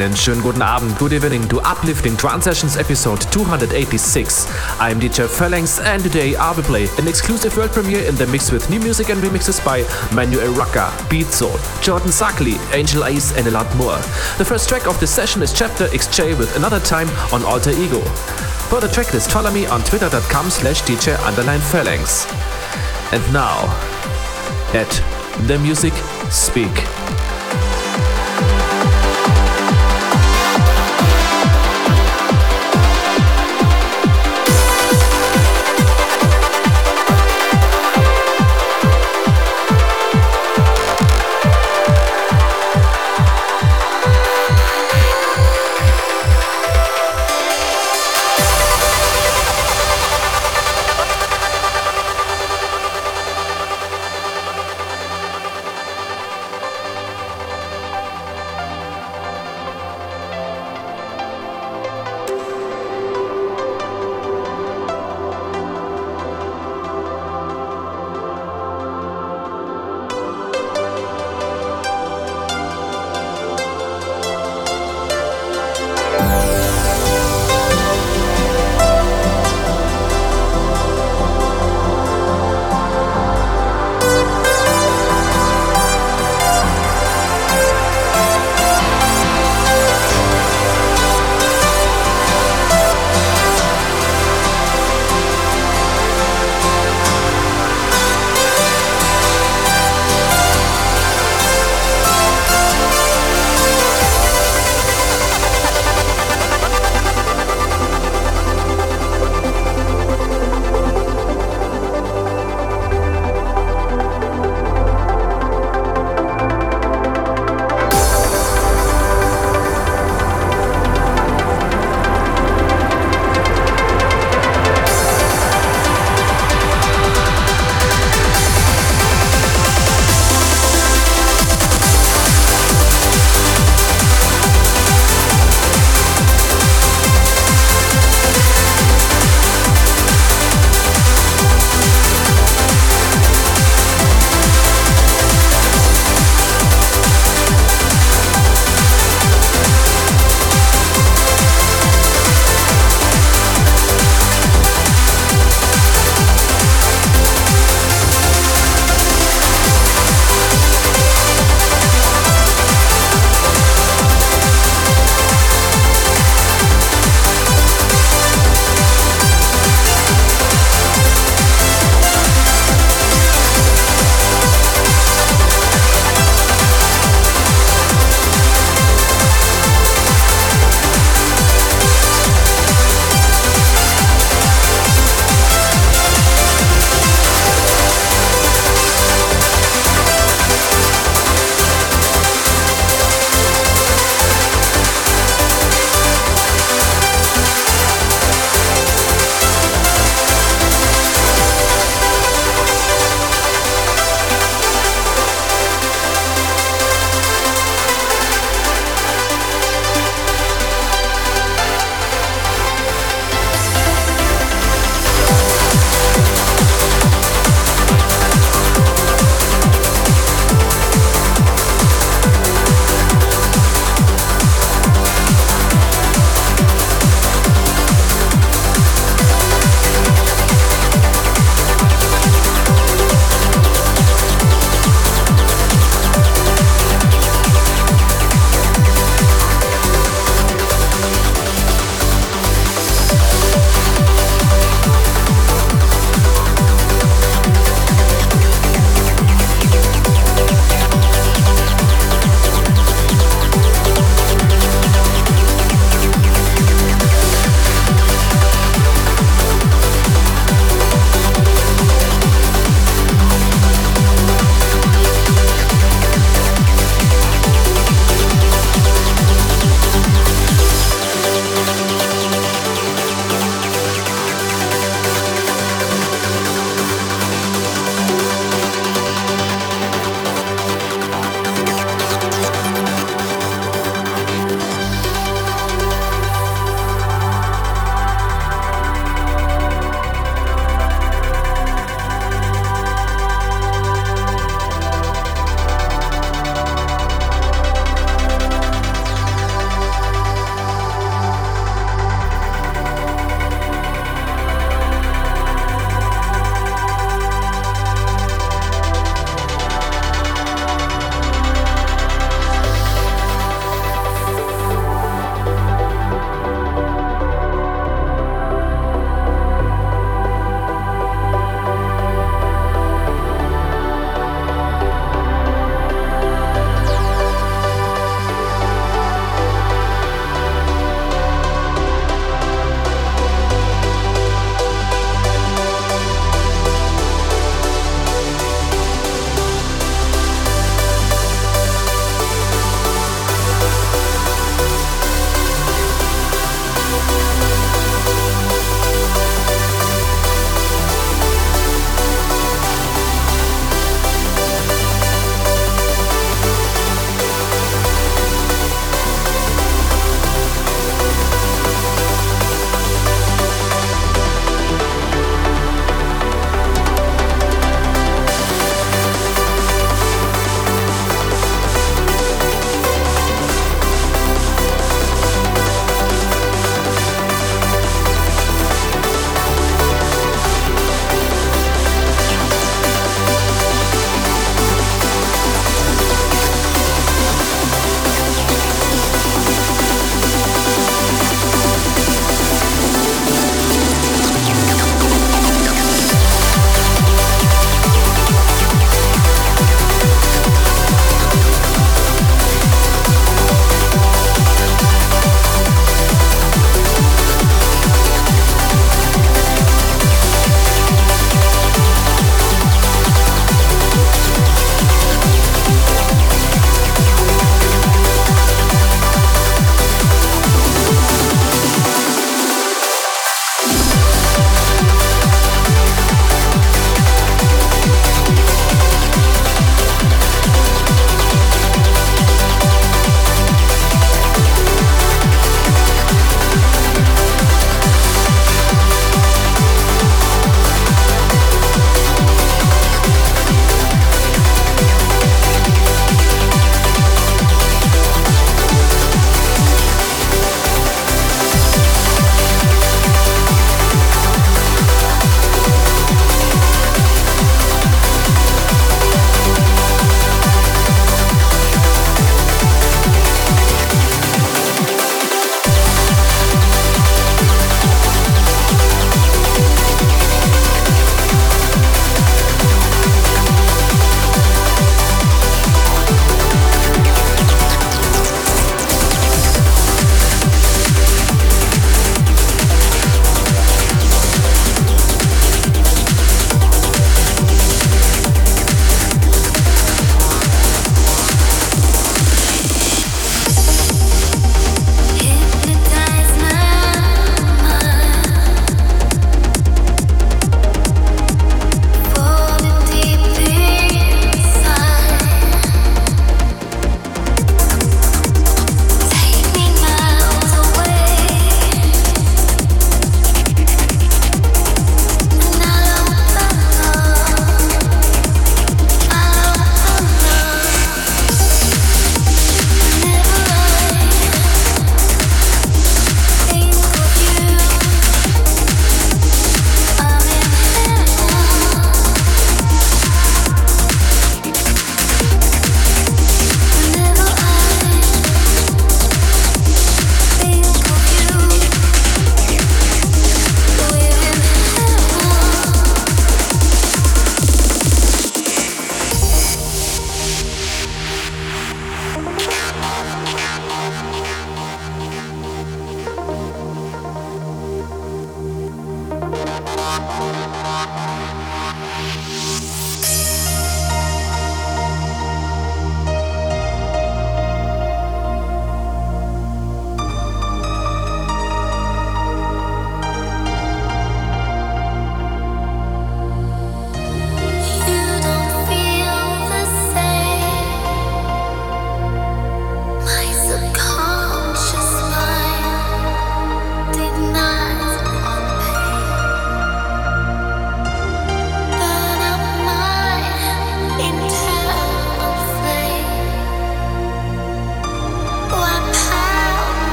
Einen schönen guten Abend, good evening to Uplifting Trance Sessions episode 286. I'm DJ Phalanx and today I will play an exclusive world premiere in the mix with new music and remixes by Manuel Rocca, Beatsole, Jordan Suckley, Angel Ace and a lot more. The first track of this session is Chapter XJ with Another Time on Alter Ego. For the tracklist follow me on twitter.com slash DJ underline Phalanx. And now, let the music speak.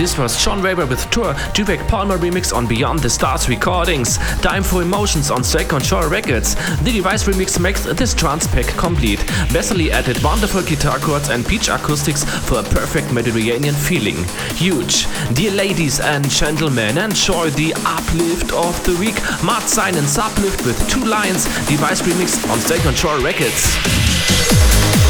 This was John Waver with Thor, Derek Palmer remix on Beyond the Stars recordings, Dime for Emotions on State Control Records. The Divaiz remix makes this trance pack complete. Vesely added wonderful guitar chords and beach acoustics for a perfect Mediterranean feeling. Huge. Dear ladies and gentlemen, enjoy the uplift of the week. Mart Sine and Suplifth with Two Lions, Divaiz remix on State Control Records.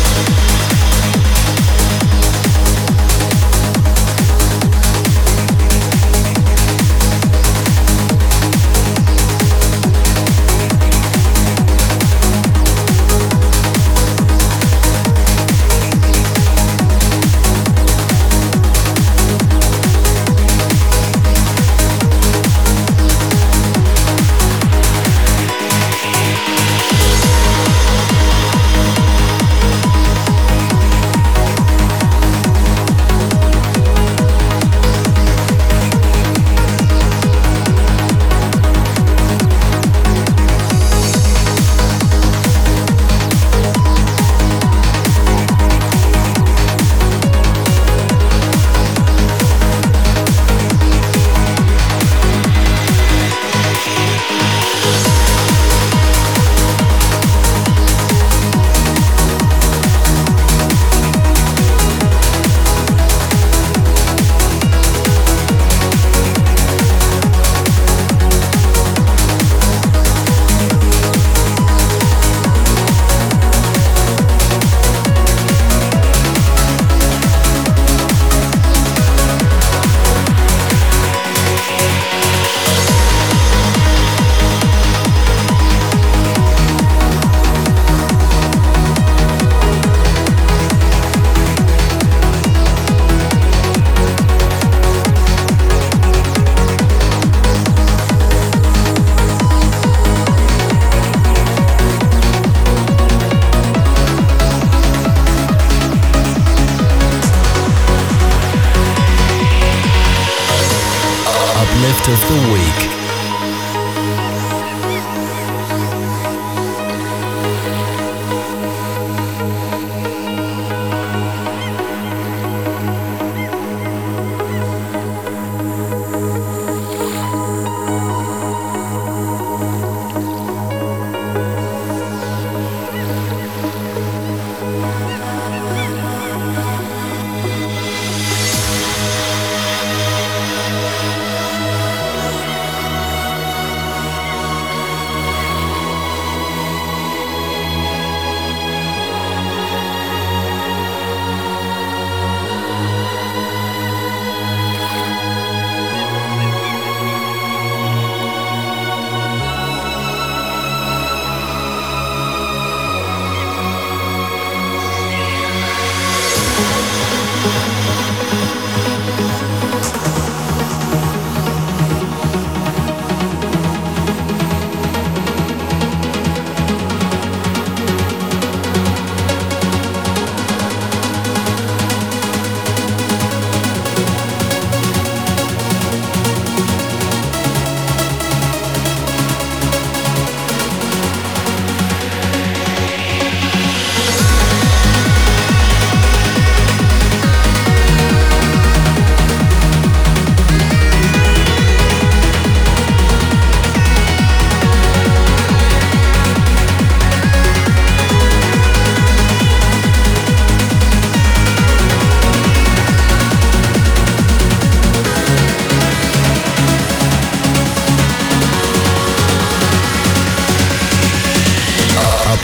week.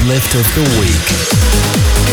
Of the week.